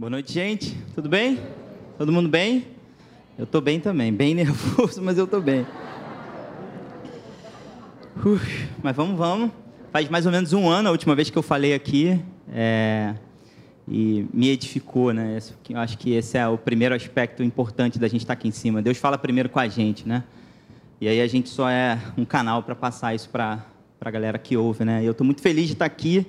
Boa noite, gente. Tudo bem? Todo mundo bem? Eu estou bem também, bem nervoso, mas eu estou bem. Uf, mas vamos, vamos. Faz mais ou menos um ano a última vez que eu falei aqui é, e me edificou, né? Eu acho que esse é o primeiro aspecto importante da gente estar aqui em cima. Deus fala primeiro com a gente, né? E aí a gente só é um canal para passar isso para a galera que ouve, né? E eu estou muito feliz de estar aqui.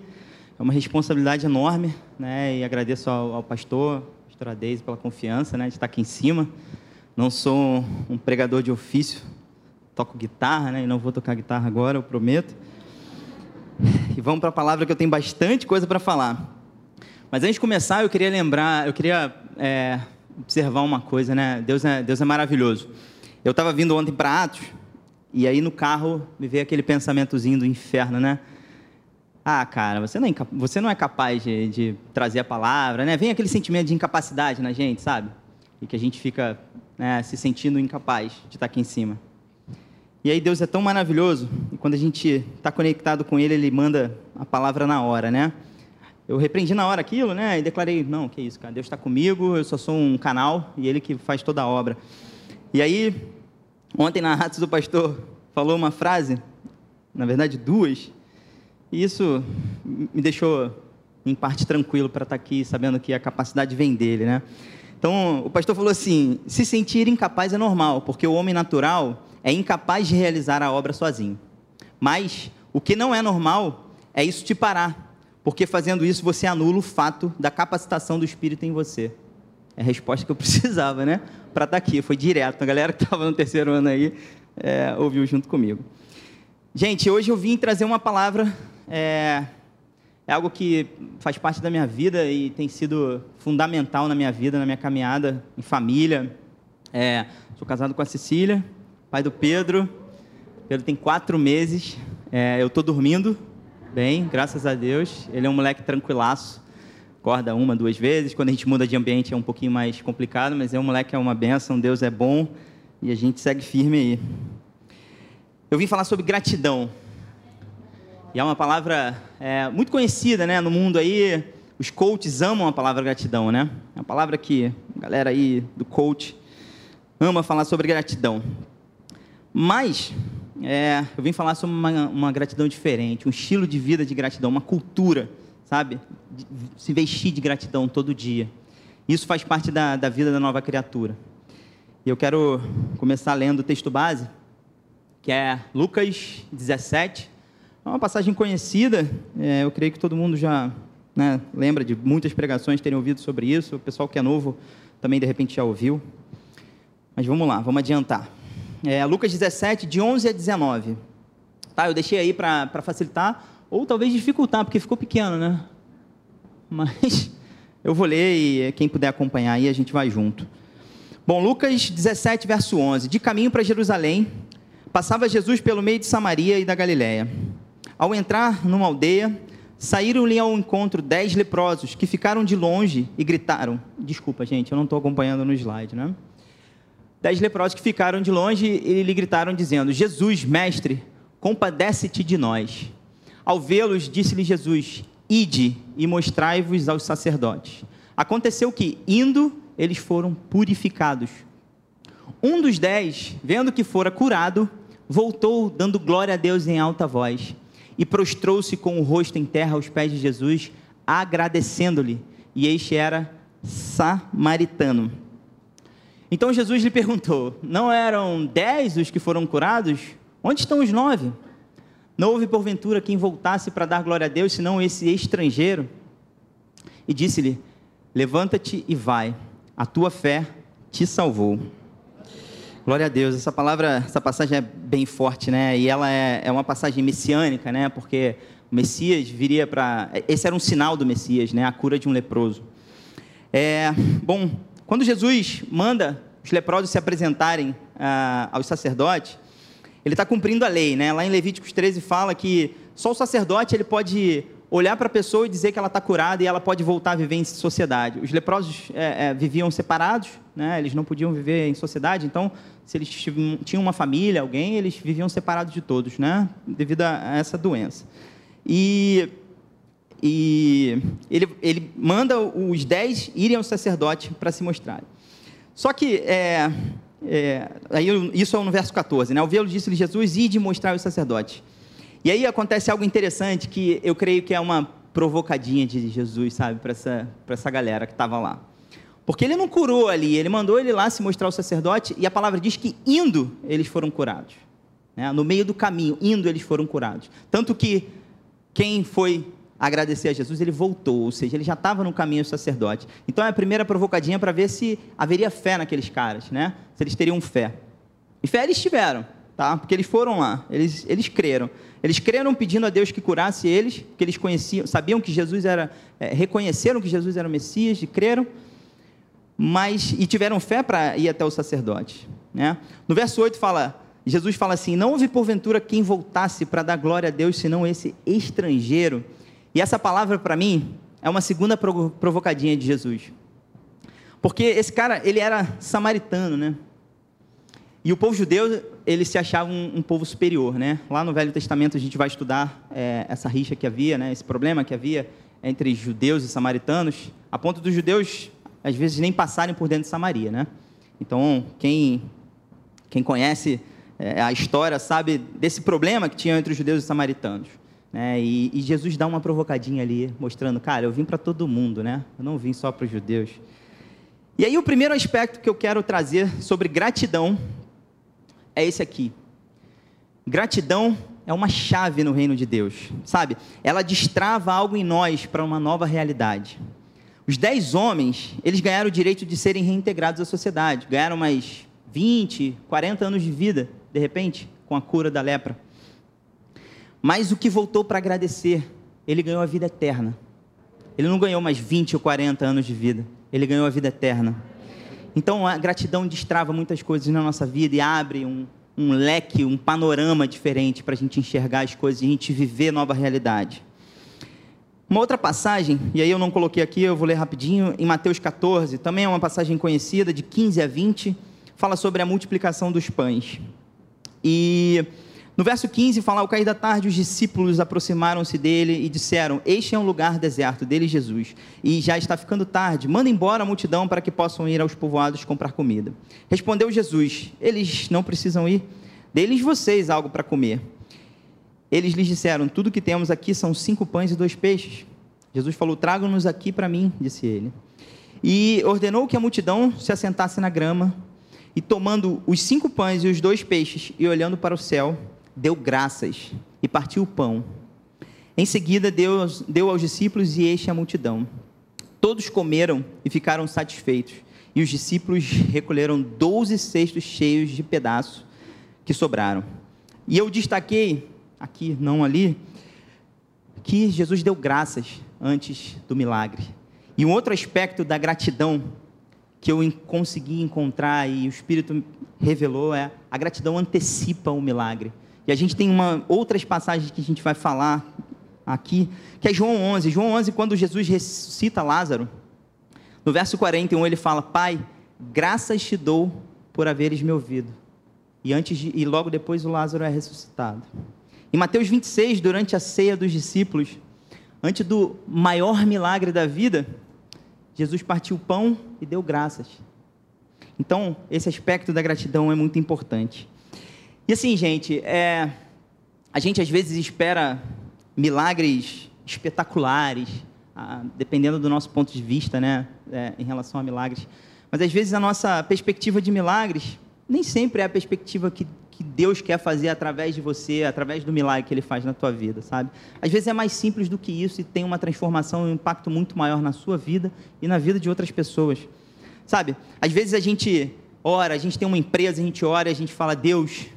É uma responsabilidade enorme, né? E agradeço ao, ao pastor, pastora Deise, pela confiança, né? De estar aqui em cima. Não sou um, pregador de ofício, toco guitarra, né? E não vou tocar guitarra agora, eu prometo. E vamos para a palavra que eu tenho bastante coisa para falar. Mas antes de começar, eu queria lembrar, eu queria é, observar uma coisa, né? Deus é, Deus é maravilhoso. Eu estava vindo ontem para Atos, e aí no carro me veio aquele pensamentozinho do inferno, né? Ah, cara, você não é, você não é capaz de, de trazer a palavra, né? Vem aquele sentimento de incapacidade na gente, sabe? E que a gente fica né, se sentindo incapaz de estar aqui em cima. E aí Deus é tão maravilhoso, e quando a gente está conectado com Ele, Ele manda a palavra na hora, né? Eu repreendi na hora aquilo, né? E declarei, não, que isso, cara, Deus está comigo, eu só sou um canal, e Ele que faz toda a obra. E aí, ontem na Ratos do Pastor falou uma frase, na verdade duas, e isso me deixou, em parte, tranquilo para estar tá aqui, sabendo que a capacidade vem dele, né? Então, o pastor falou assim: se sentir incapaz é normal, porque o homem natural é incapaz de realizar a obra sozinho. Mas o que não é normal é isso te parar, porque fazendo isso você anula o fato da capacitação do Espírito em você. É a resposta que eu precisava, né? Para estar tá aqui, foi direto. A galera que estava no terceiro ano aí é, ouviu junto comigo. Gente, hoje eu vim trazer uma palavra. É, é algo que faz parte da minha vida e tem sido fundamental na minha vida, na minha caminhada em família. É, sou casado com a Cecília, pai do Pedro. Pedro tem quatro meses. É, eu estou dormindo bem, graças a Deus. Ele é um moleque tranquilaço. Acorda uma, duas vezes. Quando a gente muda de ambiente é um pouquinho mais complicado, mas é um moleque é uma benção. Deus é bom e a gente segue firme aí. Eu vim falar sobre gratidão. E é uma palavra é, muito conhecida né, no mundo aí. Os coaches amam a palavra gratidão, né? É uma palavra que a galera aí do coach ama falar sobre gratidão. Mas é, eu vim falar sobre uma, uma, gratidão diferente, um estilo de vida de gratidão, uma cultura, sabe? De, se vestir de gratidão todo dia. Isso faz parte da, da vida da nova criatura. E eu quero começar lendo o texto base, que é Lucas 17. É uma passagem conhecida, é, eu creio que todo mundo já né, lembra de muitas pregações terem ouvido sobre isso, o pessoal que é novo também de repente já ouviu. Mas vamos lá, vamos adiantar é, Lucas 17, de 11 a 19. Tá, eu deixei aí para facilitar, ou talvez dificultar, porque ficou pequeno, né? Mas eu vou ler e quem puder acompanhar aí, a gente vai junto. Bom, Lucas 17, verso 11. De caminho para Jerusalém, passava Jesus pelo meio de Samaria e da Galiléia. Ao entrar numa aldeia, saíram-lhe ao encontro dez leprosos que ficaram de longe e gritaram. Desculpa, gente, eu não estou acompanhando no slide, né? Dez leprosos que ficaram de longe e lhe gritaram, dizendo: Jesus, mestre, compadece-te de nós. Ao vê-los, disse-lhe Jesus: Ide e mostrai-vos aos sacerdotes. Aconteceu que, indo, eles foram purificados. Um dos dez, vendo que fora curado, voltou, dando glória a Deus em alta voz, e prostrou-se com o rosto em terra aos pés de Jesus, agradecendo-lhe. E este era samaritano. Então Jesus lhe perguntou: Não eram dez os que foram curados? Onde estão os nove? Não houve porventura quem voltasse para dar glória a Deus, senão esse estrangeiro? E disse-lhe: Levanta-te e vai, a tua fé te salvou. Glória a Deus. Essa palavra, essa passagem é bem forte, né? E ela é, é uma passagem messiânica, né? Porque o Messias viria para. Esse era um sinal do Messias, né? A cura de um leproso. É, bom, quando Jesus manda os leprosos se apresentarem ah, aos sacerdotes, ele está cumprindo a lei, né? Lá em Levíticos 13 fala que só o sacerdote ele pode olhar para a pessoa e dizer que ela está curada e ela pode voltar a viver em sociedade. Os leprosos é, é, viviam separados, né? Eles não podiam viver em sociedade, então se eles tinham uma família, alguém, eles viviam separados de todos, né? Devido a essa doença. E e ele, ele manda os dez irem ao sacerdote para se mostrarem. Só que, é, é, aí, isso é no verso 14, né? Ao vê-lo, disse-lhe Jesus, ide mostrar os sacerdotes. E aí acontece algo interessante que eu creio que é uma provocadinha de Jesus, sabe, para essa, essa galera que estava lá. Porque ele não curou ali, ele mandou ele lá se mostrar ao sacerdote, e a palavra diz que indo eles foram curados. Né? No meio do caminho, indo eles foram curados. Tanto que quem foi agradecer a Jesus, ele voltou, ou seja, ele já estava no caminho do sacerdote. Então é a primeira provocadinha para ver se haveria fé naqueles caras, né? Se eles teriam fé. E fé eles tiveram, tá? Porque eles foram lá, eles, eles creram. Eles creram pedindo a Deus que curasse eles, que eles conheciam, sabiam que Jesus era, é, reconheceram que Jesus era o Messias e creram, mas e tiveram fé para ir até o sacerdote, né? No verso 8 fala, Jesus fala assim: "Não houve porventura quem voltasse para dar glória a Deus senão esse estrangeiro". E essa palavra para mim é uma segunda provocadinha de Jesus. Porque esse cara, ele era samaritano, né? E o povo judeu, ele se achava um, um povo superior, né? Lá no Velho Testamento a gente vai estudar é, essa rixa que havia, né? Esse problema que havia entre judeus e samaritanos, a ponto dos judeus às vezes nem passarem por dentro de Samaria, né? Então quem quem conhece é, a história sabe desse problema que tinha entre os judeus e os samaritanos. Né? E, e, Jesus dá uma provocadinha ali, mostrando, cara, eu vim para todo mundo, né? Eu não vim só para os judeus. E aí o primeiro aspecto que eu quero trazer sobre gratidão é esse aqui. Gratidão é uma chave no reino de Deus, sabe? Ela destrava algo em nós para uma nova realidade. Os dez homens, eles ganharam o direito de serem reintegrados à sociedade, ganharam mais 20, 40 anos de vida, de repente, com a cura da lepra. Mas o que voltou para agradecer, ele ganhou a vida eterna. Ele não ganhou mais 20 ou 40 anos de vida, ele ganhou a vida eterna. Então a gratidão destrava muitas coisas na nossa vida e abre um, um leque, um panorama diferente para a gente enxergar as coisas e a gente viver nova realidade. Uma outra passagem, e aí eu não coloquei aqui, eu vou ler rapidinho, em Mateus 14, também é uma passagem conhecida, de 15 a 20, fala sobre a multiplicação dos pães. E no verso 15 fala: Ao cair da tarde, os discípulos aproximaram-se dele e disseram: Este é um lugar deserto, dele Jesus, e já está ficando tarde. Manda embora a multidão para que possam ir aos povoados comprar comida. Respondeu Jesus: Eles não precisam ir, deles vocês algo para comer. Eles lhes disseram: Tudo que temos aqui são cinco pães e dois peixes. Jesus falou: Tragam-nos aqui para mim, disse ele. E ordenou que a multidão se assentasse na grama. E tomando os cinco pães e os dois peixes, e olhando para o céu, deu graças e partiu o pão. Em seguida, deu, deu aos discípulos e este à multidão. Todos comeram e ficaram satisfeitos. E os discípulos recolheram doze cestos cheios de pedaços que sobraram. E eu destaquei, aqui, não ali, que Jesus deu graças antes do milagre. E um outro aspecto da gratidão que eu consegui encontrar e o Espírito revelou é a gratidão antecipa o milagre. E a gente tem uma, outras passagens que a gente vai falar aqui, que é João 11. João 11, quando Jesus ressuscita Lázaro, no verso 41 ele fala: Pai, graças te dou por haveres me ouvido. E, antes de, e logo depois o Lázaro é ressuscitado. Em Mateus 26, durante a ceia dos discípulos, antes do maior milagre da vida, Jesus partiu o pão e deu graças. Então, esse aspecto da gratidão é muito importante. E assim, gente, é, a gente às vezes espera milagres espetaculares, ah, dependendo do nosso ponto de vista, né, é, em relação a milagres. Mas às vezes a nossa perspectiva de milagres nem sempre é a perspectiva que, que Deus quer fazer através de você, através do milagre que Ele faz na tua vida, sabe? Às vezes é mais simples do que isso e tem uma transformação um impacto muito maior na sua vida e na vida de outras pessoas, sabe? Às vezes a gente ora, a gente tem uma empresa, a gente ora a gente fala, Deus,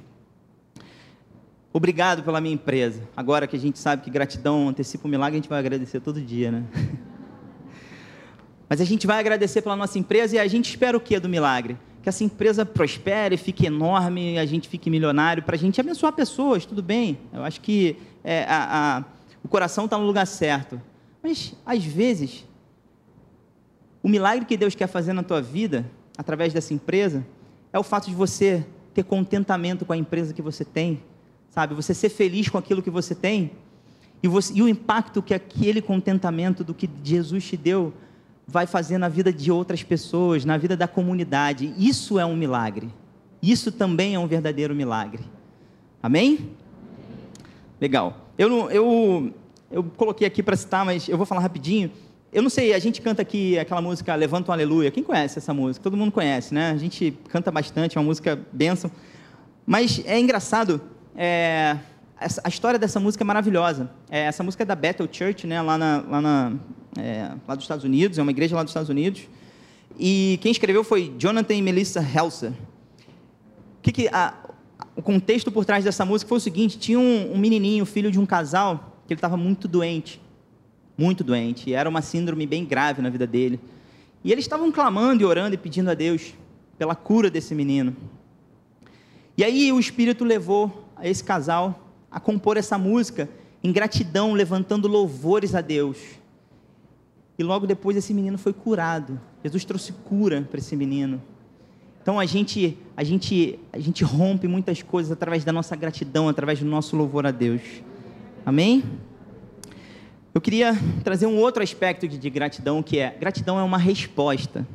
Obrigado pela minha empresa. Agora que a gente sabe que gratidão antecipa o milagre, a gente vai agradecer todo dia, né? Mas a gente vai agradecer pela nossa empresa e a gente espera o que do milagre? Que essa empresa prospere, fique enorme, a gente fique milionário, para a gente abençoar pessoas, tudo bem. Eu acho que é, a, a, o coração está no lugar certo. Mas, às vezes, o milagre que Deus quer fazer na tua vida, através dessa empresa, é o fato de você ter contentamento com a empresa que você tem, sabe? Você ser feliz com aquilo que você tem. E, você, e o impacto que aquele contentamento do que Jesus te deu vai fazer na vida de outras pessoas, na vida da comunidade. Isso é um milagre. Isso também é um verdadeiro milagre. Amém? Legal. Eu, eu, eu coloquei aqui para citar, mas eu vou falar rapidinho. Eu não sei, a gente canta aqui aquela música Levanta um Aleluia. Quem conhece essa música? Todo mundo conhece, né? A gente canta bastante, é uma música bênção. Mas é engraçado, é, a história dessa música é maravilhosa. É, essa música é da Bethel Church, né, lá, na, lá, na, é, lá dos Estados Unidos, é uma igreja lá dos Estados Unidos. E quem escreveu foi Jonathan e Melissa Helser. Que que, a, o contexto por trás dessa música foi o seguinte: tinha um, um menininho, filho de um casal, que ele estava muito doente. Muito doente. E era uma síndrome bem grave na vida dele. E eles estavam clamando e orando e pedindo a Deus pela cura desse menino. E aí o Espírito levou esse casal a compor essa música em gratidão, levantando louvores a Deus. E logo depois esse menino foi curado. Jesus trouxe cura para esse menino. Então a gente, a gente, a gente rompe muitas coisas através da nossa gratidão, através do nosso louvor a Deus. Amém? Eu queria trazer um outro aspecto de, de gratidão, que é gratidão é uma resposta,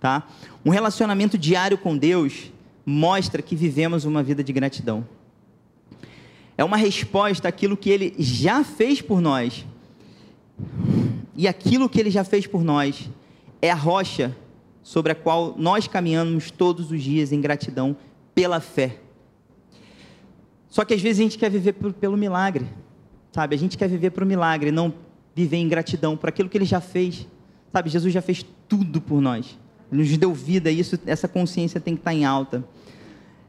tá? Um relacionamento diário com Deus mostra que vivemos uma vida de gratidão é uma resposta àquilo que ele já fez por nós. E aquilo que ele já fez por nós é a rocha sobre a qual nós caminhamos todos os dias em gratidão pela fé. Só que às vezes a gente quer viver pelo milagre, sabe? A gente quer viver para o milagre, não viver em gratidão por aquilo que ele já fez. Sabe, Jesus já fez tudo por nós. Ele nos deu vida e isso, essa consciência tem que estar em alta.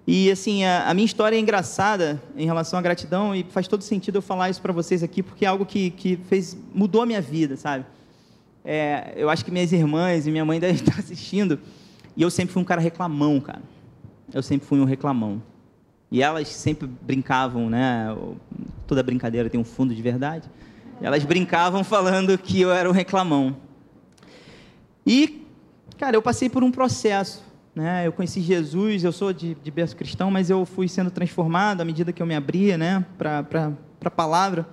E assim, a, a, minha história é engraçada em relação à gratidão e faz todo sentido eu falar isso para vocês aqui, porque é algo que, que fez, mudou a minha vida, sabe? É, eu acho que minhas irmãs e minha mãe devem estar assistindo, e eu sempre fui um cara reclamão, cara. Eu sempre fui um reclamão. E elas sempre brincavam, né? Toda brincadeira tem um fundo de verdade. Elas brincavam falando que eu era um reclamão. E, cara, eu passei por um processo né? Eu conheci Jesus, eu sou de, de berço cristão, mas eu fui sendo transformado à medida que eu me abria né? para a palavra.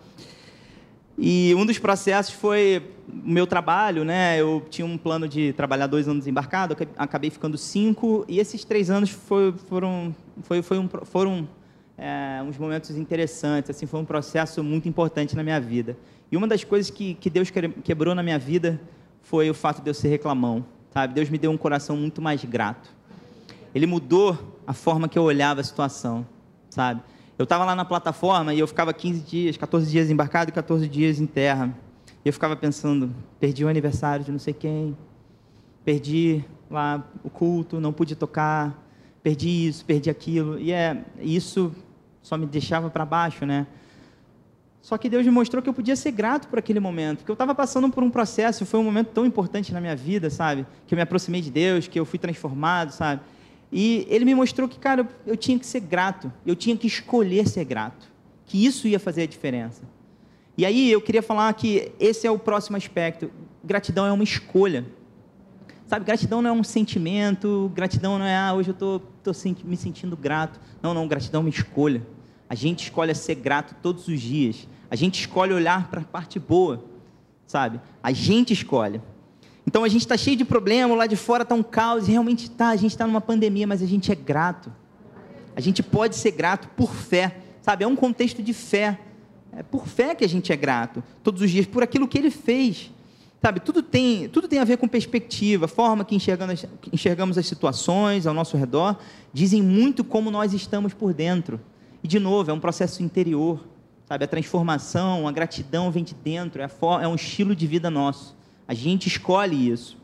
E um dos processos foi o meu trabalho, né? Eu tinha um plano de trabalhar dois anos embarcado, acabei ficando cinco, e esses três anos foi, foram, foi, foi um, foram é, uns momentos interessantes, assim, foi um processo muito importante na minha vida. E uma das coisas que, que Deus quebrou na minha vida foi o fato de eu ser reclamão sabe? Deus me deu um coração muito mais grato. Ele mudou a forma que eu olhava a situação, sabe? Eu estava lá na plataforma e eu ficava 15 dias, 14 dias embarcado e 14 dias em terra. E eu ficava pensando, perdi o aniversário de não sei quem, perdi lá o culto, não pude tocar, perdi isso, perdi aquilo. E é, isso só me deixava para baixo, né? Só que Deus me mostrou que eu podia ser grato por aquele momento, porque eu estava passando por um processo, foi um momento tão importante na minha vida, sabe? Que eu me aproximei de Deus, que eu fui transformado, sabe? E Ele me mostrou que, cara, eu tinha que ser grato, eu tinha que escolher ser grato, que isso ia fazer a diferença. E aí eu queria falar que esse é o próximo aspecto. Gratidão é uma escolha. Sabe, gratidão não é um sentimento, gratidão não é, ah, hoje eu estou tô, tô me sentindo grato. Não, não, gratidão é uma escolha. A gente escolhe ser grato todos os dias. A gente escolhe olhar para a parte boa, sabe? A gente escolhe. Então a gente está cheio de problema, lá de fora está um caos, e realmente está, a gente está numa pandemia, mas a gente é grato. A gente pode ser grato por fé, sabe? É um contexto de fé. É por fé que a gente é grato, todos os dias, por aquilo que ele fez. Sabe, tudo tem, tudo tem a ver com perspectiva, forma que enxergamos, enxergamos as situações ao nosso redor, dizem muito como nós estamos por dentro. E, de novo, é um processo interior, sabe? A transformação, a gratidão vem de dentro, é, é um estilo de vida nosso. A gente escolhe isso.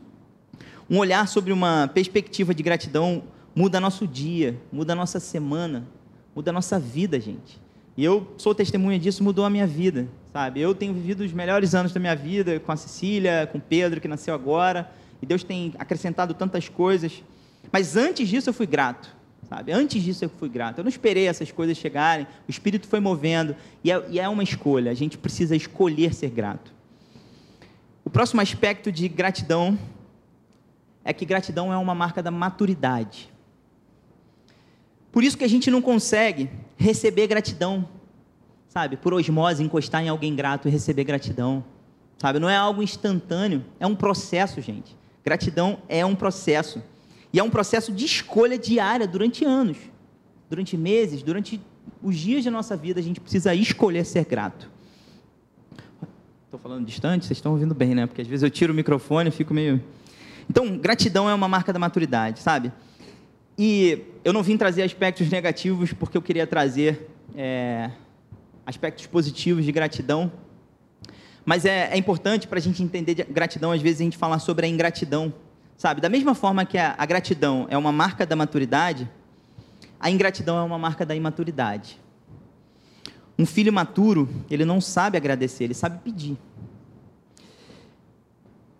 Um olhar sobre uma perspectiva de gratidão muda nosso dia, muda nossa semana, muda nossa vida, gente. E eu sou testemunha disso, mudou a minha vida, sabe? Eu tenho vivido os melhores anos da minha vida com a Cecília, com o Pedro, que nasceu agora, e Deus tem acrescentado tantas coisas. Mas antes disso eu fui grato. Sabe? Antes disso eu fui grato. Eu não esperei essas coisas chegarem. O Espírito foi movendo. E é, e é uma escolha. A gente precisa escolher ser grato. O próximo aspecto de gratidão é que gratidão é uma marca da maturidade. Por isso que a gente não consegue receber gratidão. sabe, por osmose, encostar em alguém grato e receber gratidão. Sabe, não é algo instantâneo, é um processo, gente. Gratidão é um processo. E é um processo de escolha diária durante anos, durante meses, durante os dias da nossa vida, a gente precisa escolher ser grato. Estou falando distante, vocês estão ouvindo bem, né? Porque às vezes eu tiro o microfone e fico meio. Então, gratidão é uma marca da maturidade, sabe? E eu não vim trazer aspectos negativos porque eu queria trazer é, aspectos positivos de gratidão. Mas é, é importante para a gente entender gratidão, às vezes a gente falar sobre a ingratidão, sabe? Da mesma forma que a, a gratidão é uma marca da maturidade, a ingratidão é uma marca da imaturidade. Um filho maturo, ele não sabe agradecer, ele sabe pedir.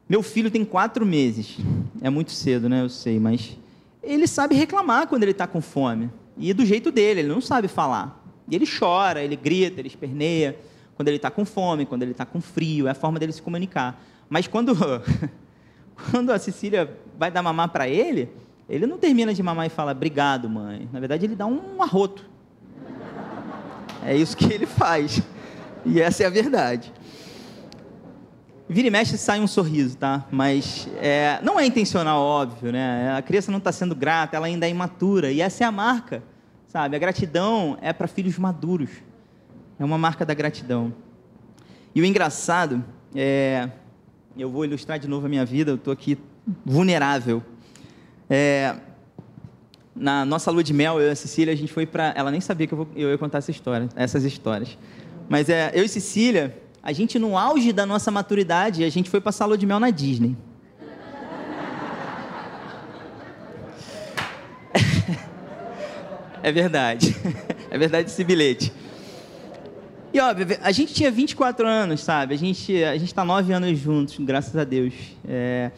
Meu filho tem quatro meses. É muito cedo, né? Eu sei, mas ele sabe reclamar quando ele está com fome. E do jeito dele, ele não sabe falar. E ele chora, ele grita, ele esperneia quando ele está com fome, quando ele está com frio. É a forma dele se comunicar. Mas quando, quando a Cecília vai dar mamar para ele, ele não termina de mamar e fala, obrigado, mãe. Na verdade, ele dá um arroto. É isso que ele faz. E essa é a verdade. Vira e mexe sai um sorriso, tá? Mas é, não é intencional, óbvio, né? A criança não está sendo grata, ela ainda é imatura. E essa é a marca, sabe? A gratidão é para filhos maduros. É uma marca da gratidão. E o engraçado é. Eu vou ilustrar de novo a minha vida, eu estou aqui vulnerável. É, na nossa lua de mel, eu e a Cecília, a gente foi para. Ela nem sabia que eu, ia contar essa história, essas histórias. Mas é, eu e Cecília, a gente, no auge da nossa maturidade, a gente foi passar a lua de mel na Disney. É verdade. É verdade esse bilhete. E óbvio, a gente tinha 24 anos, sabe? A gente a gente está nove anos juntos, graças a Deus. É,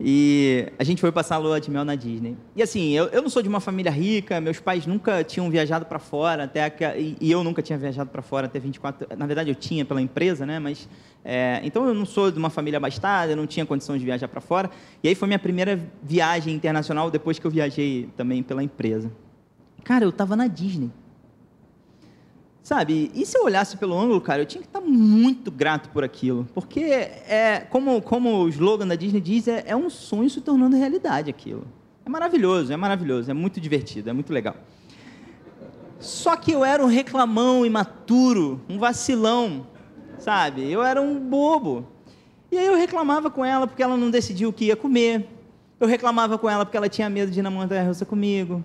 e a gente foi passar a lua de mel na Disney. E assim, eu, eu não sou de uma família rica, meus pais nunca tinham viajado para fora, até e, e, eu nunca tinha viajado para fora até 24. Na verdade, eu tinha pela empresa, né? Mas é, então eu não sou de uma família abastada, eu não tinha condição de viajar para fora. E aí foi minha primeira viagem internacional depois que eu viajei também pela empresa. Cara, eu estava na Disney. Sabe? E se eu olhasse pelo ângulo, cara, eu tinha que estar muito grato por aquilo. Porque, é, como, como o slogan da Disney diz, é, é um sonho se tornando realidade aquilo. É maravilhoso, é maravilhoso, é muito divertido, é muito legal. Só que eu era um reclamão imaturo, um vacilão, sabe? Eu era um bobo. E aí eu reclamava com ela porque ela não decidiu o que ia comer. Eu reclamava com ela porque ela tinha medo de ir na montanha-russa comigo.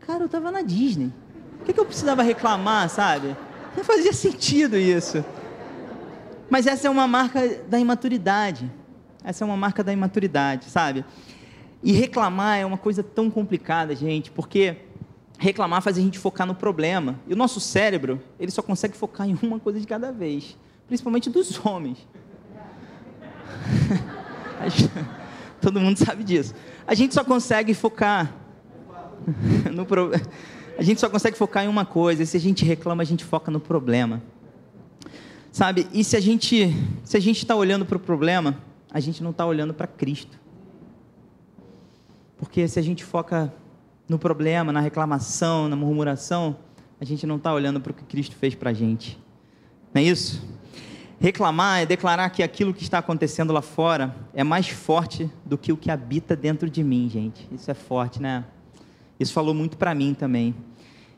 Cara, eu estava na Disney. Por que, que eu precisava reclamar, sabe? Não fazia sentido isso. Mas essa é uma marca da imaturidade. Essa é uma marca da imaturidade, sabe? E reclamar é uma coisa tão complicada, gente, porque reclamar faz a gente focar no problema. E o nosso cérebro, ele só consegue focar em uma coisa de cada vez, principalmente dos homens. Todo mundo sabe disso. A gente só consegue focar no problema a gente só consegue focar em uma coisa. E se a gente reclama, a gente foca no problema. Sabe? E se a gente se a gente está olhando para o problema, a gente não está olhando para Cristo. Porque se a gente foca no problema, na reclamação, na murmuração, a gente não está olhando para o que Cristo fez para a gente. Não é isso? Reclamar é declarar que aquilo que está acontecendo lá fora é mais forte do que o que habita dentro de mim, gente. Isso é forte, né? Isso falou muito para mim também.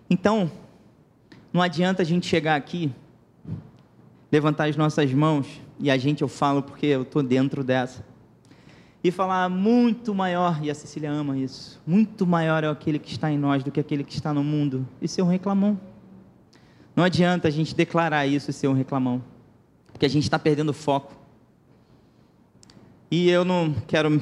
Então, não adianta a gente chegar aqui, levantar as nossas mãos, e a gente eu falo porque eu estou dentro dessa, e falar muito maior, e a Cecília ama isso, muito maior é aquele que está em nós do que aquele que está no mundo, e ser um reclamão. Não adianta a gente declarar isso e ser um reclamão, porque a gente está perdendo foco. E eu não quero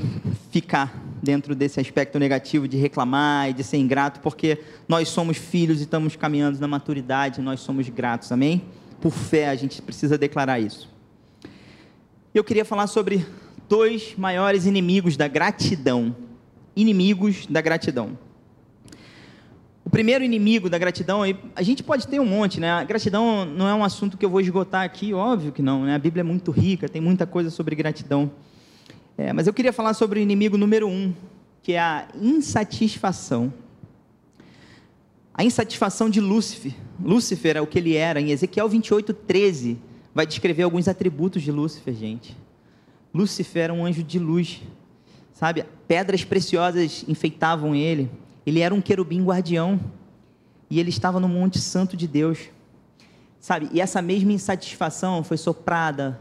ficar dentro desse aspecto negativo de reclamar e de ser ingrato, porque nós somos filhos e estamos caminhando na maturidade, nós somos gratos, amém? Por fé, a gente precisa declarar isso. Eu queria falar sobre dois maiores inimigos da gratidão. Inimigos da gratidão. O primeiro inimigo da gratidão, a gente pode ter um monte, né? A gratidão não é um assunto que eu vou esgotar aqui, óbvio que não, né? A Bíblia é muito rica, tem muita coisa sobre gratidão. É, mas eu queria falar sobre o inimigo número um, que é a insatisfação. A insatisfação de Lúcifer. Lúcifer é o que ele era. Em Ezequiel 28, 13, vai descrever alguns atributos de Lúcifer, gente. Lúcifer era um anjo de luz, sabe? Pedras preciosas enfeitavam ele. Ele era um querubim guardião. E ele estava no Monte Santo de Deus. Sabe? E essa mesma insatisfação foi soprada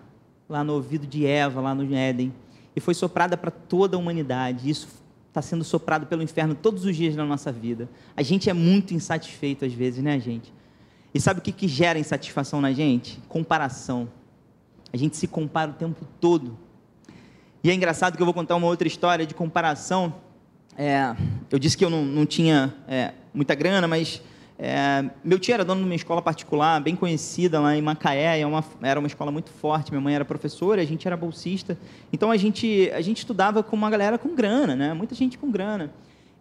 lá no ouvido de Eva, lá no Éden. E foi soprada para toda a humanidade. Isso está sendo soprado pelo inferno todos os dias na nossa vida. A gente é muito insatisfeito às vezes, né, gente? E sabe o que, que gera insatisfação na gente? Comparação. A gente se compara o tempo todo. E é engraçado que eu vou contar uma outra história de comparação. É, eu disse que eu não, não tinha é, muita grana, mas é, meu tio era dono de uma escola particular, bem conhecida lá em Macaé, é uma, era uma escola muito forte. Minha mãe era professora, a gente era bolsista. Então a gente, a gente estudava com uma galera com grana, né? muita gente com grana.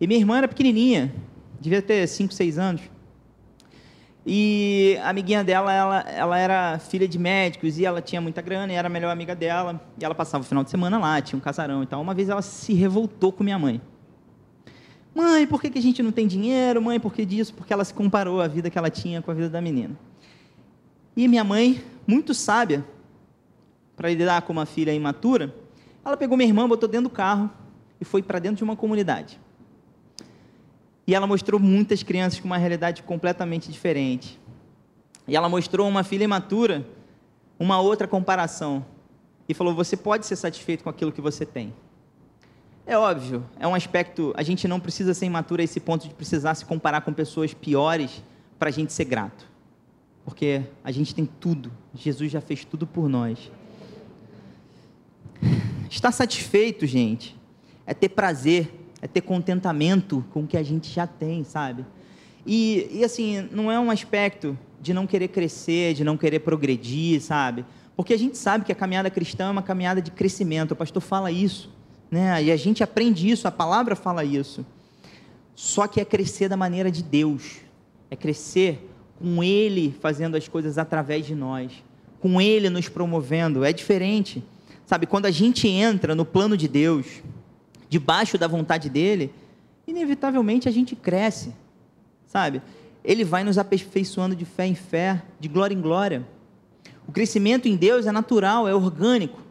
E minha irmã era pequenininha, devia ter 5, 6 anos. E a amiguinha dela, ela, ela era filha de médicos e ela tinha muita grana e era a melhor amiga dela. E ela passava o final de semana lá, tinha um casarão e tal. Uma vez ela se revoltou com minha mãe. Mãe, por que, que a gente não tem dinheiro? Mãe, por que disso? Porque ela se comparou a vida que ela tinha com a vida da menina. E minha mãe, muito sábia, para lidar com uma filha imatura, ela pegou minha irmã, botou dentro do carro e foi para dentro de uma comunidade. E ela mostrou muitas crianças com uma realidade completamente diferente. E ela mostrou uma filha imatura uma outra comparação. E falou: Você pode ser satisfeito com aquilo que você tem. É óbvio, é um aspecto. A gente não precisa ser imaturo a esse ponto de precisar se comparar com pessoas piores para a gente ser grato. Porque a gente tem tudo. Jesus já fez tudo por nós. Estar satisfeito, gente, é ter prazer, é ter contentamento com o que a gente já tem, sabe? E, e assim, não é um aspecto de não querer crescer, de não querer progredir, sabe? Porque a gente sabe que a caminhada cristã é uma caminhada de crescimento. O pastor fala isso. Né? E a gente aprende isso, a palavra fala isso. Só que é crescer da maneira de Deus, é crescer com Ele fazendo as coisas através de nós, com Ele nos promovendo. É diferente, sabe? Quando a gente entra no plano de Deus, debaixo da vontade dele, inevitavelmente a gente cresce, sabe? Ele vai nos aperfeiçoando de fé em fé, de glória em glória. O crescimento em Deus é natural, é orgânico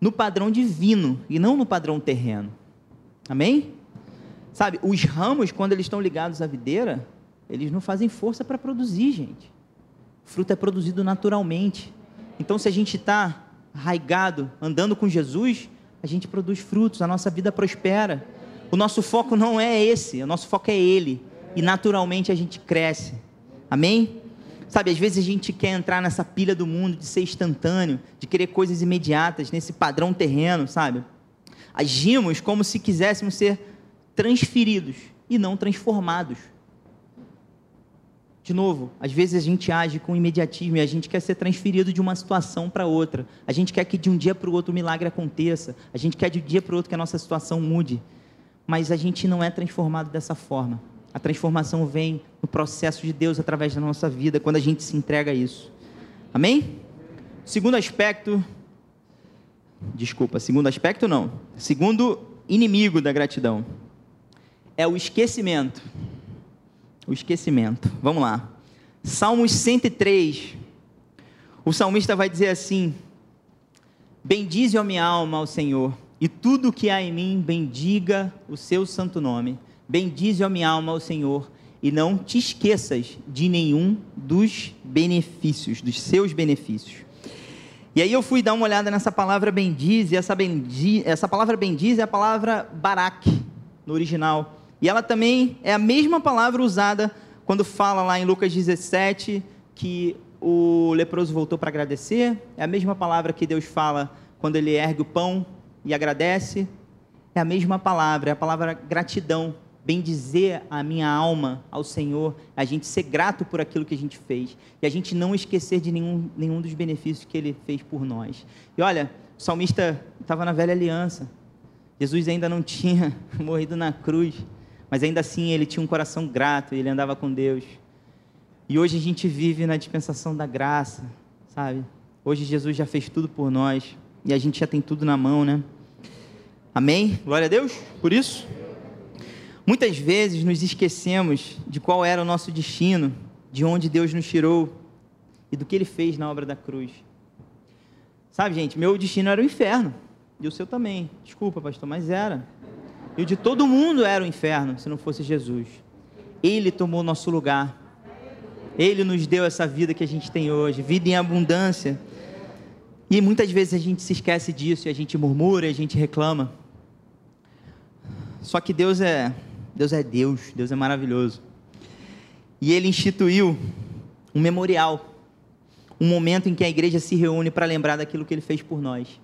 no padrão divino e não no padrão terreno. Amém? Sabe, os ramos, quando eles estão ligados à videira, eles não fazem força para produzir, gente. O fruto é produzido naturalmente. Então, se a gente está arraigado, andando com Jesus, a gente produz frutos, a nossa vida prospera. O nosso foco não é esse, o nosso foco é Ele. E naturalmente a gente cresce. Amém? Sabe, às vezes a gente quer entrar nessa pilha do mundo de ser instantâneo, de querer coisas imediatas, nesse padrão terreno, sabe? Agimos como se quiséssemos ser transferidos e não transformados. De novo, às vezes a gente age com imediatismo e a gente quer ser transferido de uma situação para outra. A gente quer que de um dia para o outro o milagre aconteça. A gente quer de um dia para o outro que a nossa situação mude. Mas a gente não é transformado dessa forma. A transformação vem no processo de Deus através da nossa vida, quando a gente se entrega a isso. Amém? Segundo aspecto. Desculpa, segundo aspecto não. Segundo inimigo da gratidão é o esquecimento. O esquecimento. Vamos lá. Salmos 103. O salmista vai dizer assim: Bendize a minha alma ao Senhor, e tudo que há em mim bendiga o seu santo nome. Bendize a minha alma ao Senhor e não te esqueças de nenhum dos benefícios, dos seus benefícios. E aí eu fui dar uma olhada nessa palavra bendize, essa, bendize, essa palavra bendize é a palavra barak no original. E ela também é a mesma palavra usada quando fala lá em Lucas 17 que o leproso voltou para agradecer, é a mesma palavra que Deus fala quando ele ergue o pão e agradece, é a mesma palavra, é a palavra gratidão bendizer a minha alma ao Senhor, a gente ser grato por aquilo que a gente fez e a gente não esquecer de nenhum, nenhum dos benefícios que Ele fez por nós. E olha, o salmista estava na velha aliança, Jesus ainda não tinha morrido na cruz, mas ainda assim ele tinha um coração grato, ele andava com Deus. E hoje a gente vive na dispensação da graça, sabe? Hoje Jesus já fez tudo por nós e a gente já tem tudo na mão, né? Amém? Glória a Deus por isso. Muitas vezes nos esquecemos de qual era o nosso destino, de onde Deus nos tirou e do que Ele fez na obra da cruz. Sabe, gente, meu destino era o inferno. E o seu também. Desculpa, pastor, mas era. E o de todo mundo era o inferno, se não fosse Jesus. Ele tomou nosso lugar. Ele nos deu essa vida que a gente tem hoje, vida em abundância. E muitas vezes a gente se esquece disso e a gente murmura, a gente reclama. Só que Deus é Deus é Deus, Deus é maravilhoso. E ele instituiu um memorial, um momento em que a igreja se reúne para lembrar daquilo que ele fez por nós.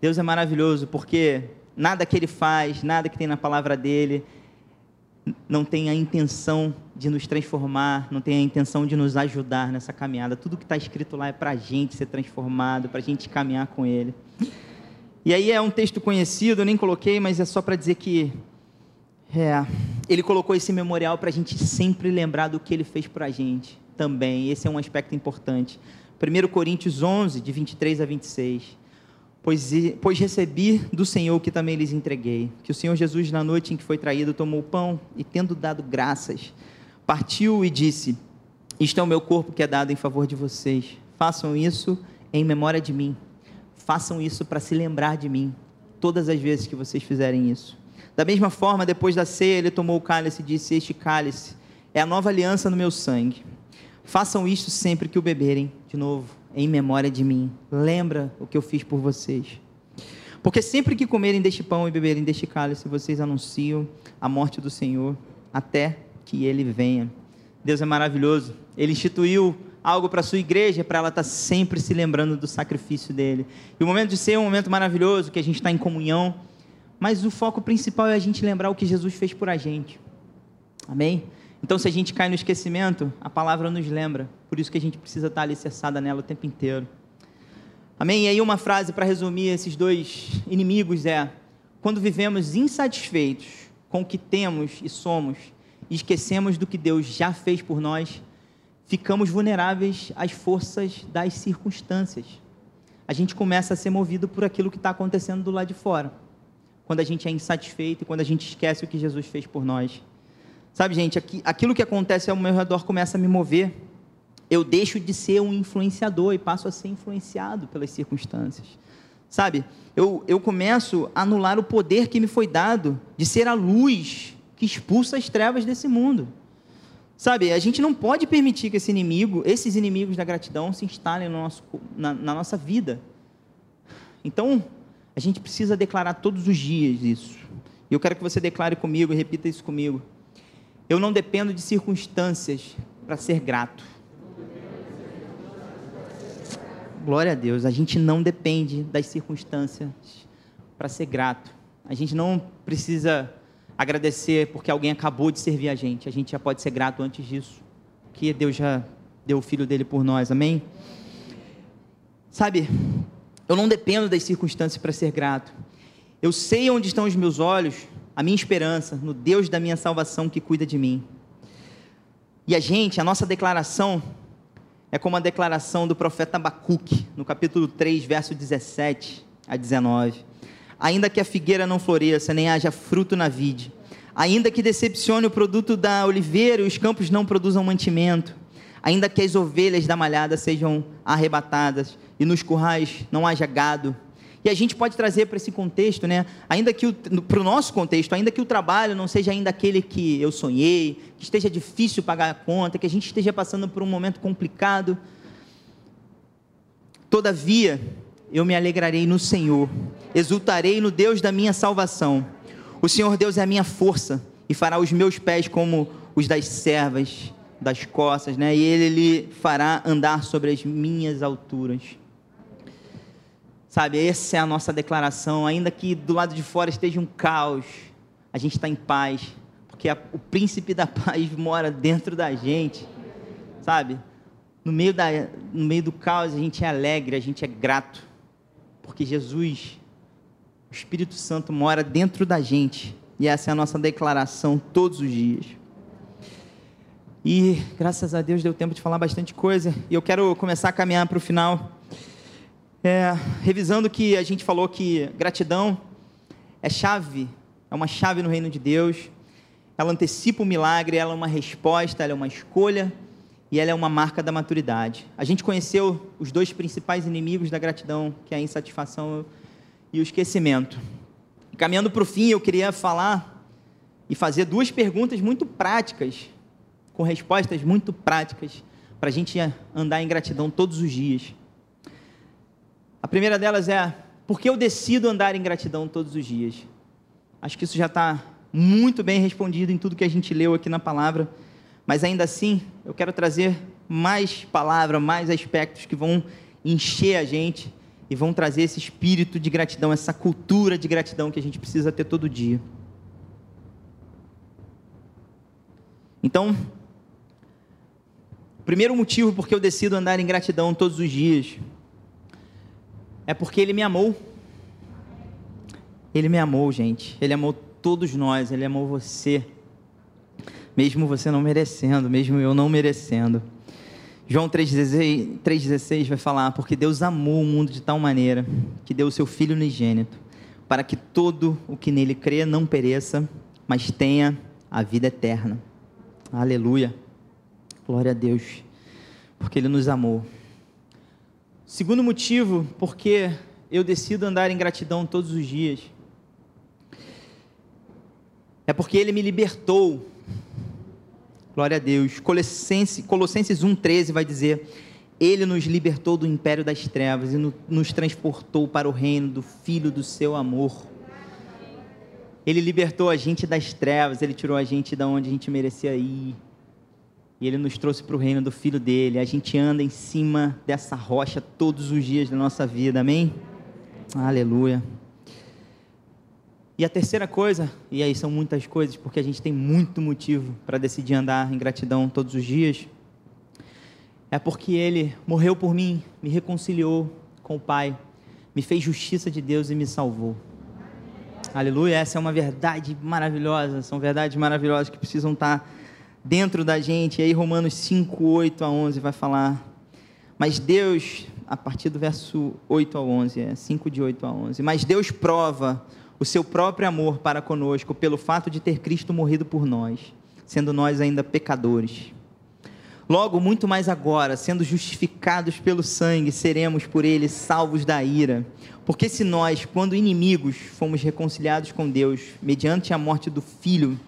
Deus é maravilhoso porque nada que ele faz, nada que tem na palavra dele, não tem a intenção de nos transformar, não tem a intenção de nos ajudar nessa caminhada. Tudo que está escrito lá é para a gente ser transformado, para a gente caminhar com Ele. E aí é um texto conhecido, eu nem coloquei, mas é só para dizer que é, Ele colocou esse memorial para a gente sempre lembrar do que Ele fez para a gente também. Esse é um aspecto importante. 1 Coríntios 11, de 23 a 26 pois, pois recebi do Senhor que também lhes entreguei, que o Senhor Jesus, na noite em que foi traído, tomou o pão e, tendo dado graças, partiu e disse: Isto é o meu corpo que é dado em favor de vocês. Façam isso em memória de mim. Façam isso para se lembrar de mim, todas as vezes que vocês fizerem isso. Da mesma forma, depois da ceia, ele tomou o cálice e disse: Este cálice é a nova aliança no meu sangue. Façam isto sempre que o beberem. De novo, em memória de mim. Lembra o que eu fiz por vocês. Porque sempre que comerem deste pão e beberem deste cálice, vocês anunciam a morte do Senhor até que ele venha. Deus é maravilhoso. Ele instituiu algo para a sua igreja, para ela estar tá sempre se lembrando do sacrifício dele. E o momento de ser é um momento maravilhoso, que a gente está em comunhão, mas o foco principal é a gente lembrar o que Jesus fez por a gente. Amém? Então, se a gente cai no esquecimento, a palavra nos lembra. Por isso que a gente precisa estar alicerçada nela o tempo inteiro. Amém? E aí, uma frase para resumir esses dois inimigos é: quando vivemos insatisfeitos com o que temos e somos, e esquecemos do que Deus já fez por nós, ficamos vulneráveis às forças das circunstâncias. A gente começa a ser movido por aquilo que está acontecendo do lado de fora. Quando a gente é insatisfeito e quando a gente esquece o que Jesus fez por nós. Sabe, gente, aquilo que acontece ao meu redor começa a me mover. Eu deixo de ser um influenciador e passo a ser influenciado pelas circunstâncias. Sabe, eu, eu começo a anular o poder que me foi dado de ser a luz que expulsa as trevas desse mundo. Sabe, a gente não pode permitir que esse inimigo, esses inimigos da gratidão se instalem no nosso, na, na nossa vida. Então, a gente precisa declarar todos os dias isso. E eu quero que você declare comigo e repita isso comigo. Eu não dependo de circunstâncias para ser grato. Glória a Deus, a gente não depende das circunstâncias para ser grato. A gente não precisa agradecer porque alguém acabou de servir a gente. A gente já pode ser grato antes disso, que Deus já deu o filho dele por nós. Amém? Sabe, eu não dependo das circunstâncias para ser grato. Eu sei onde estão os meus olhos a minha esperança no Deus da minha salvação que cuida de mim. E a gente, a nossa declaração é como a declaração do profeta Abacuque, no capítulo 3, verso 17 a 19. Ainda que a figueira não floresça, nem haja fruto na vide, ainda que decepcione o produto da oliveira e os campos não produzam mantimento, ainda que as ovelhas da malhada sejam arrebatadas e nos currais não haja gado, e a gente pode trazer para esse contexto, né? Ainda que para o nosso contexto, ainda que o trabalho não seja ainda aquele que eu sonhei, que esteja difícil pagar a conta, que a gente esteja passando por um momento complicado, todavia eu me alegrarei no Senhor, exultarei no Deus da minha salvação. O Senhor Deus é a minha força e fará os meus pés como os das servas das costas, né? E ele lhe fará andar sobre as minhas alturas. Sabe, essa é a nossa declaração. Ainda que do lado de fora esteja um caos, a gente está em paz, porque a, o príncipe da paz mora dentro da gente. Sabe? No meio, da, no meio do caos, a gente é alegre, a gente é grato, porque Jesus, o Espírito Santo, mora dentro da gente. E essa é a nossa declaração todos os dias. E graças a Deus deu tempo de falar bastante coisa. E eu quero começar a caminhar para o final. É, revisando que a gente falou que gratidão é chave, é uma chave no reino de Deus. ela antecipa o milagre, ela é uma resposta, ela é uma escolha e ela é uma marca da maturidade. A gente conheceu os dois principais inimigos da gratidão, que é a insatisfação e o esquecimento. Caminhando para o fim, eu queria falar e fazer duas perguntas muito práticas, com respostas muito práticas, para a gente andar em gratidão todos os dias. A primeira delas é: por que eu decido andar em gratidão todos os dias? Acho que isso já está muito bem respondido em tudo que a gente leu aqui na palavra, mas ainda assim, eu quero trazer mais palavra, mais aspectos que vão encher a gente e vão trazer esse espírito de gratidão, essa cultura de gratidão que a gente precisa ter todo dia. Então, o primeiro motivo porque eu decido andar em gratidão todos os dias é porque Ele me amou. Ele me amou, gente. Ele amou todos nós, Ele amou você, mesmo você não merecendo, mesmo eu não merecendo. João 3,16 vai falar: Porque Deus amou o mundo de tal maneira que deu o seu Filho unigênito, para que todo o que nele crê não pereça, mas tenha a vida eterna. Aleluia. Glória a Deus, porque Ele nos amou. Segundo motivo, porque eu decido andar em gratidão todos os dias, é porque ele me libertou. Glória a Deus. Colossenses, Colossenses 1,13 vai dizer: Ele nos libertou do império das trevas e nos transportou para o reino do Filho do seu amor. Ele libertou a gente das trevas, ele tirou a gente da onde a gente merecia ir. E ele nos trouxe para o reino do Filho dele. A gente anda em cima dessa rocha todos os dias da nossa vida, amém? Aleluia. E a terceira coisa, e aí são muitas coisas, porque a gente tem muito motivo para decidir andar em gratidão todos os dias, é porque Ele morreu por mim, me reconciliou com o Pai, me fez justiça de Deus e me salvou. Aleluia, essa é uma verdade maravilhosa, são verdades maravilhosas que precisam estar dentro da gente. E aí, Romanos 5, 8 a 11 vai falar. Mas Deus, a partir do verso 8 a 11, é 5 de 8 a 11. Mas Deus prova o seu próprio amor para conosco pelo fato de ter Cristo morrido por nós, sendo nós ainda pecadores. Logo, muito mais agora, sendo justificados pelo sangue, seremos por ele salvos da ira. Porque se nós, quando inimigos, fomos reconciliados com Deus mediante a morte do Filho,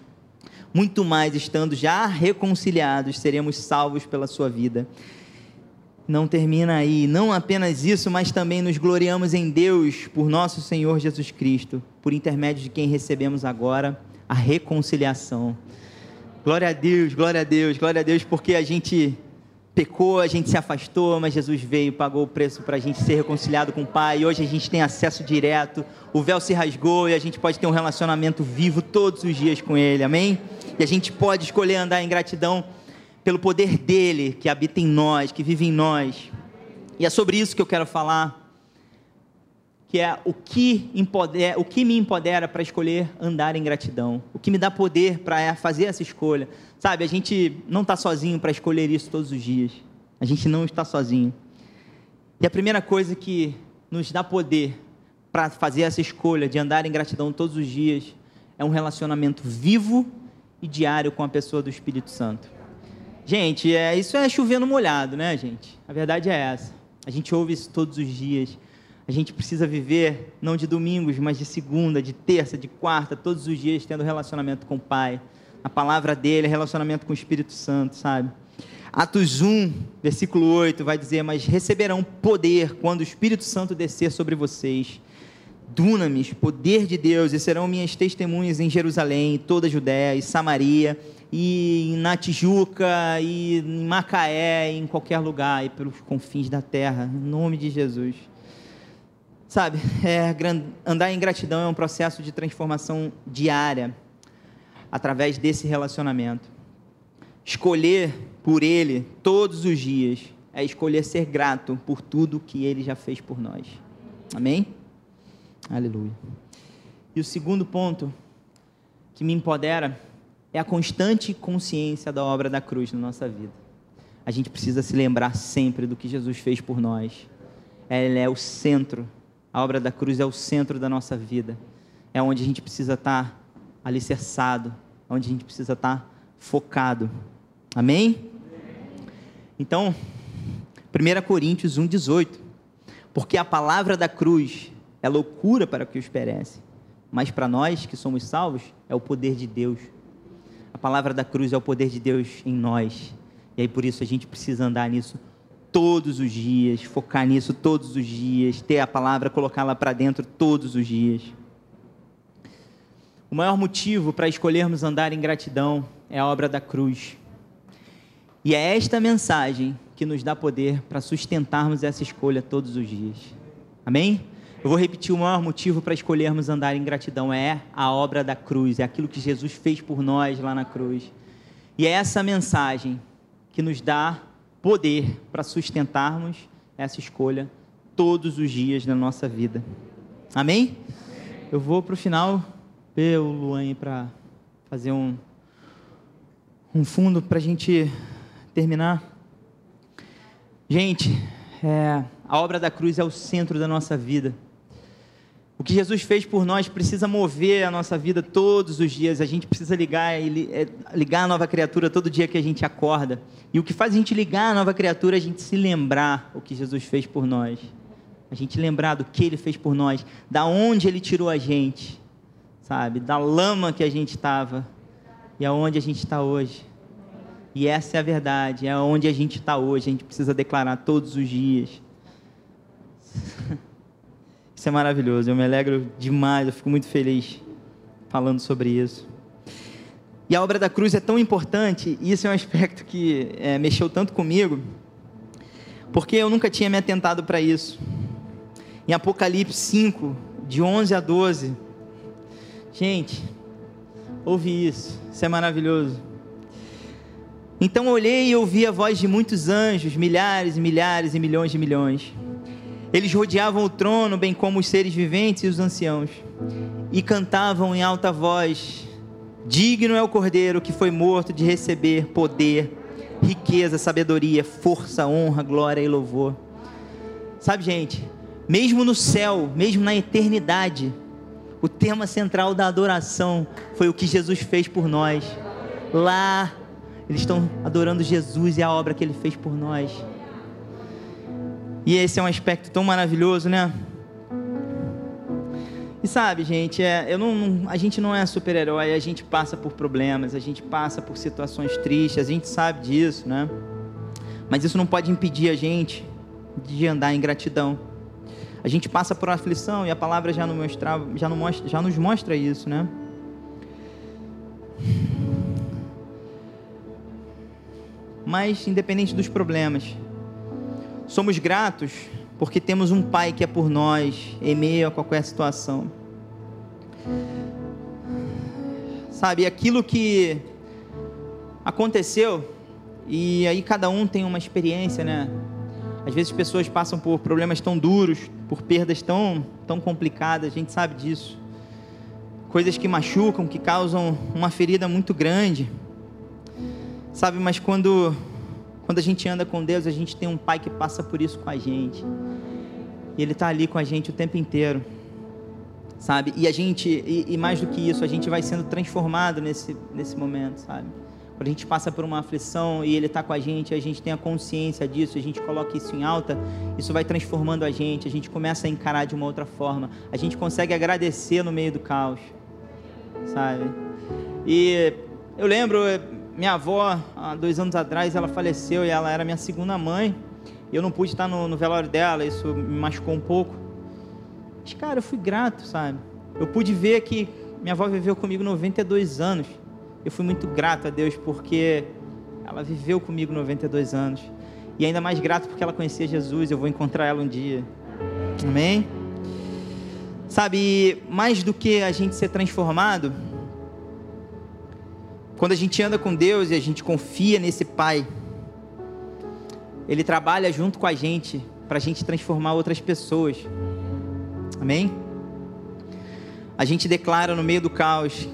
muito mais estando já reconciliados, seremos salvos pela sua vida não termina aí. Não apenas isso, mas também nos gloriamos em Deus por nosso Senhor Jesus Cristo, por intermédio de quem recebemos agora a reconciliação. Glória a Deus, glória a Deus, glória a Deus, porque a gente pecou, a gente se afastou, mas Jesus veio, pagou o preço para a gente ser reconciliado com o Pai. Hoje a gente tem acesso direto, o véu se rasgou e a gente pode ter um relacionamento vivo todos os dias com Ele, amém? E a gente pode escolher andar em gratidão pelo poder dele que habita em nós, que vive em nós. E é sobre isso que eu quero falar, que é o que, empodera, o que me empodera para escolher andar em gratidão, o que me dá poder para fazer essa escolha. Sabe, a gente não está sozinho para escolher isso todos os dias. A gente não está sozinho. E a primeira coisa que nos dá poder para fazer essa escolha de andar em gratidão todos os dias é um relacionamento vivo e diário com a pessoa do Espírito Santo. Gente, é, isso é chovendo molhado, né, gente? A verdade é essa. A gente ouve isso todos os dias. A gente precisa viver não de domingos, mas de segunda, de terça, de quarta, todos os dias tendo relacionamento com o Pai, a palavra dele, relacionamento com o Espírito Santo, sabe? Atos 1, versículo 8, vai dizer: Mas receberão poder quando o Espírito Santo descer sobre vocês. Dunamis, poder de Deus, e serão minhas testemunhas em Jerusalém, toda a Judéia e Samaria e na Tijuca, e em Macaé, em qualquer lugar, e pelos confins da terra, em nome de Jesus. Sabe, é, andar em gratidão é um processo de transformação diária, através desse relacionamento. Escolher por Ele todos os dias é escolher ser grato por tudo que Ele já fez por nós. Amém? Aleluia. E o segundo ponto que me empodera é a constante consciência da obra da cruz na nossa vida. A gente precisa se lembrar sempre do que Jesus fez por nós. Ela é o centro, a obra da cruz é o centro da nossa vida. É onde a gente precisa estar alicerçado, onde a gente precisa estar focado. Amém? Então, 1 Coríntios 1,18. Porque a palavra da cruz é loucura para que os perece, mas para nós que somos salvos é o poder de Deus. A palavra da cruz é o poder de Deus em nós. E aí por isso a gente precisa andar nisso todos os dias, focar nisso todos os dias, ter a palavra, colocá-la para dentro todos os dias. O maior motivo para escolhermos andar em gratidão é a obra da cruz. E é esta mensagem que nos dá poder para sustentarmos essa escolha todos os dias. Amém? Eu vou repetir: o maior motivo para escolhermos andar em gratidão é a obra da cruz, é aquilo que Jesus fez por nós lá na cruz. E é essa mensagem que nos dá poder para sustentarmos essa escolha todos os dias da nossa vida. Amém? Eu vou para o final ver o Luan para fazer um, um fundo para a gente terminar. Gente, é, a obra da cruz é o centro da nossa vida. O que Jesus fez por nós precisa mover a nossa vida todos os dias. A gente precisa ligar, é, ligar a nova criatura todo dia que a gente acorda. E o que faz a gente ligar a nova criatura é a gente se lembrar o que Jesus fez por nós. A gente lembrar do que ele fez por nós, da onde ele tirou a gente, sabe? Da lama que a gente estava e aonde a gente está hoje. E essa é a verdade, é onde a gente está hoje. A gente precisa declarar todos os dias. É maravilhoso, eu me alegro demais, eu fico muito feliz falando sobre isso. E a obra da cruz é tão importante, e isso é um aspecto que é, mexeu tanto comigo, porque eu nunca tinha me atentado para isso. Em Apocalipse 5, de 11 a 12, gente, ouvi isso, isso é maravilhoso. Então olhei e ouvi a voz de muitos anjos, milhares e milhares e milhões de milhões eles rodeavam o trono, bem como os seres viventes e os anciãos, e cantavam em alta voz: Digno é o cordeiro que foi morto de receber poder, riqueza, sabedoria, força, honra, glória e louvor. Sabe, gente, mesmo no céu, mesmo na eternidade, o tema central da adoração foi o que Jesus fez por nós. Lá, eles estão adorando Jesus e a obra que ele fez por nós. E esse é um aspecto tão maravilhoso, né? E sabe, gente, é, eu não, a gente não é super-herói, a gente passa por problemas, a gente passa por situações tristes, a gente sabe disso, né? Mas isso não pode impedir a gente de andar em gratidão. A gente passa por aflição e a palavra já, não mostra, já, não mostra, já nos mostra isso, né? Mas, independente dos problemas, Somos gratos porque temos um Pai que é por nós em meio a qualquer situação. Sabe, aquilo que aconteceu, e aí cada um tem uma experiência, né? Às vezes pessoas passam por problemas tão duros, por perdas tão, tão complicadas, a gente sabe disso. Coisas que machucam, que causam uma ferida muito grande. Sabe, mas quando quando a gente anda com Deus, a gente tem um Pai que passa por isso com a gente. E Ele está ali com a gente o tempo inteiro. Sabe? E a gente, e, e mais do que isso, a gente vai sendo transformado nesse, nesse momento, sabe? Quando a gente passa por uma aflição e Ele está com a gente, a gente tem a consciência disso, a gente coloca isso em alta, isso vai transformando a gente, a gente começa a encarar de uma outra forma, a gente consegue agradecer no meio do caos, sabe? E eu lembro, minha avó, há dois anos atrás, ela faleceu e ela era minha segunda mãe. Eu não pude estar no, no velório dela, isso me machucou um pouco. Mas, cara, eu fui grato, sabe? Eu pude ver que minha avó viveu comigo 92 anos. Eu fui muito grato a Deus porque ela viveu comigo 92 anos. E ainda mais grato porque ela conhecia Jesus, eu vou encontrar ela um dia. Amém? Sabe, mais do que a gente ser transformado, quando a gente anda com Deus e a gente confia nesse Pai, Ele trabalha junto com a gente para a gente transformar outras pessoas. Amém? A gente declara no meio do caos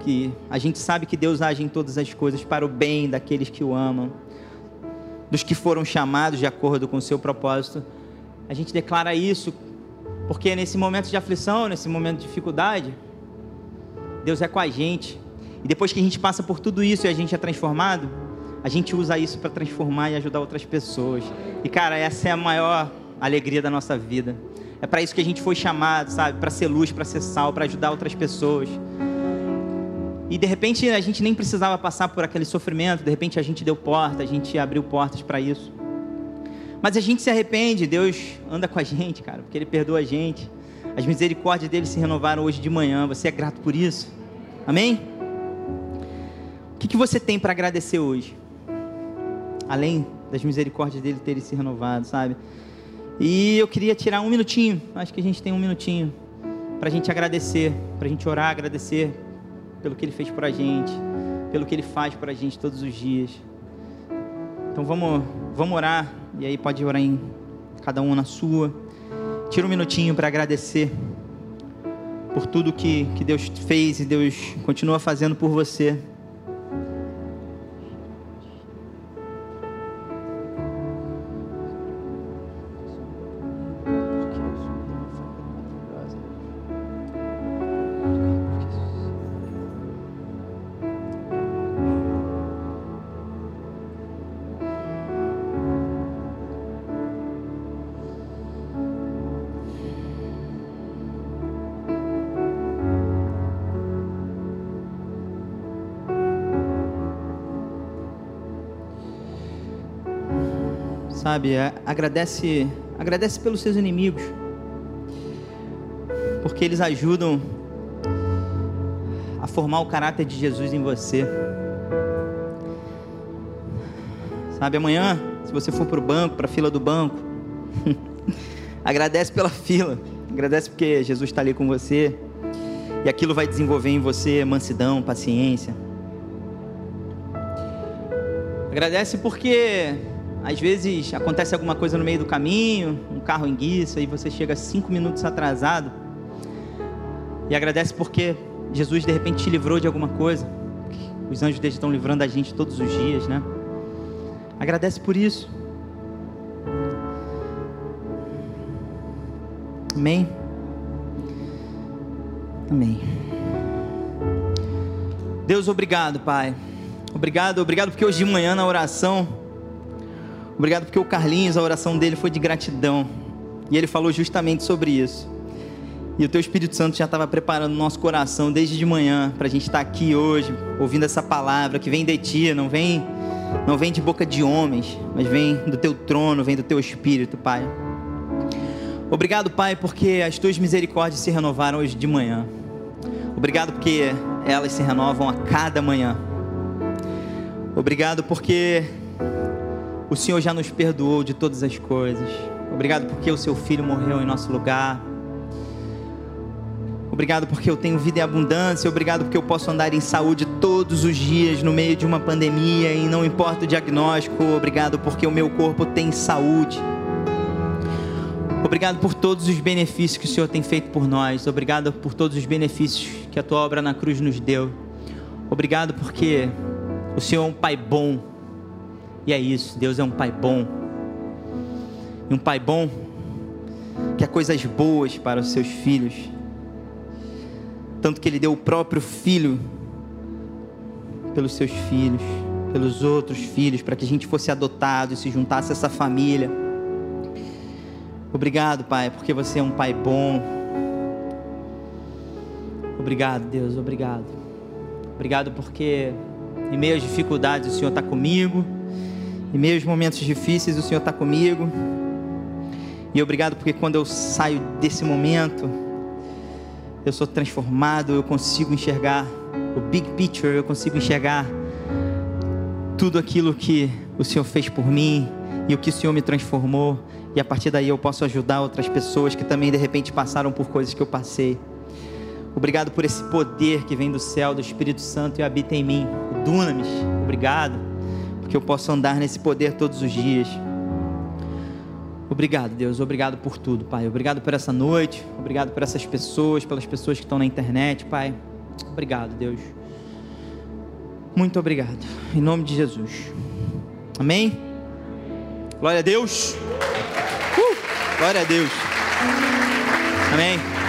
que a gente sabe que Deus age em todas as coisas para o bem daqueles que o amam, dos que foram chamados de acordo com o seu propósito. A gente declara isso porque nesse momento de aflição, nesse momento de dificuldade, Deus é com a gente E depois que a gente passa por tudo isso e a gente é transformado, a gente usa isso para transformar e ajudar outras pessoas. E cara, essa é a maior alegria da nossa vida. É para isso que a gente foi chamado, sabe? Para ser luz, para ser sal, para ajudar outras pessoas. E de repente a gente nem precisava passar por aquele sofrimento, de repente a gente deu porta, a gente abriu portas para isso. Mas a gente se arrepende, Deus anda com a gente, cara, porque Ele perdoa a gente. As misericórdias dele se renovaram hoje de manhã. Você é grato por isso? Amém? O que, que você tem para agradecer hoje? Além das misericórdias dele terem se renovado, sabe? E eu queria tirar um minutinho, acho que a gente tem um minutinho, para a gente agradecer, para a gente orar, agradecer pelo que ele fez por a gente, pelo que ele faz por a gente todos os dias. Então vamos, vamos orar, e aí pode orar em cada um na sua. Tira um minutinho para agradecer por tudo que, que Deus fez e Deus continua fazendo por você. Sabe? É, agradece, agradece pelos seus inimigos, porque eles ajudam a formar o caráter de Jesus em você. Sabe, amanhã, se você for para o banco, para a fila do banco, agradece pela fila, agradece porque Jesus está ali com você, e aquilo vai desenvolver em você mansidão, paciência. Agradece porque às vezes acontece alguma coisa no meio do caminho, um carro enguiça e você chega cinco minutos atrasado. E agradece porque Jesus de repente te livrou de alguma coisa. Os anjos dele estão livrando a gente todos os dias, né? Agradece por isso. Amém. Amém. Deus, obrigado, Pai. Obrigado, obrigado porque hoje de manhã na oração Obrigado porque o Carlinhos, a oração dele foi de gratidão. E ele falou justamente sobre isso. E o teu Espírito Santo já estava preparando o nosso coração desde de manhã para a gente estar aqui hoje, ouvindo essa palavra que vem de ti, não vem, não vem de boca de homens, mas vem do teu trono, vem do teu Espírito, Pai. Obrigado, Pai, porque as tuas misericórdias se renovaram hoje de manhã. Obrigado porque elas se renovam a cada manhã. Obrigado porque o Senhor já nos perdoou de todas as coisas. Obrigado porque o seu filho morreu em nosso lugar. Obrigado porque eu tenho vida em abundância. Obrigado porque eu posso andar em saúde todos os dias no meio de uma pandemia e não importa o diagnóstico. Obrigado porque o meu corpo tem saúde. Obrigado por todos os benefícios que o Senhor tem feito por nós. Obrigado por todos os benefícios que a tua obra na cruz nos deu. Obrigado porque o Senhor é um Pai bom. E é isso, Deus é um pai bom. E um pai bom quer coisas boas para os seus filhos. Tanto que ele deu o próprio filho pelos seus filhos, pelos outros filhos, para que a gente fosse adotado e se juntasse a essa família. Obrigado, Pai, porque você é um Pai bom. Obrigado, Deus, obrigado. Obrigado porque em meio às dificuldades o Senhor está comigo. Em aos momentos difíceis, o Senhor está comigo. E obrigado porque quando eu saio desse momento, eu sou transformado, eu consigo enxergar o big picture, eu consigo enxergar tudo aquilo que o Senhor fez por mim e o que o Senhor me transformou. E a partir daí eu posso ajudar outras pessoas que também de repente passaram por coisas que eu passei. Obrigado por esse poder que vem do céu, do Espírito Santo e habita em mim. Dunamis, obrigado que eu possa andar nesse poder todos os dias. Obrigado, Deus. Obrigado por tudo, Pai. Obrigado por essa noite. Obrigado por essas pessoas, pelas pessoas que estão na internet, Pai. Obrigado, Deus. Muito obrigado. Em nome de Jesus. Amém? Glória a Deus. Uh! Glória a Deus. Amém.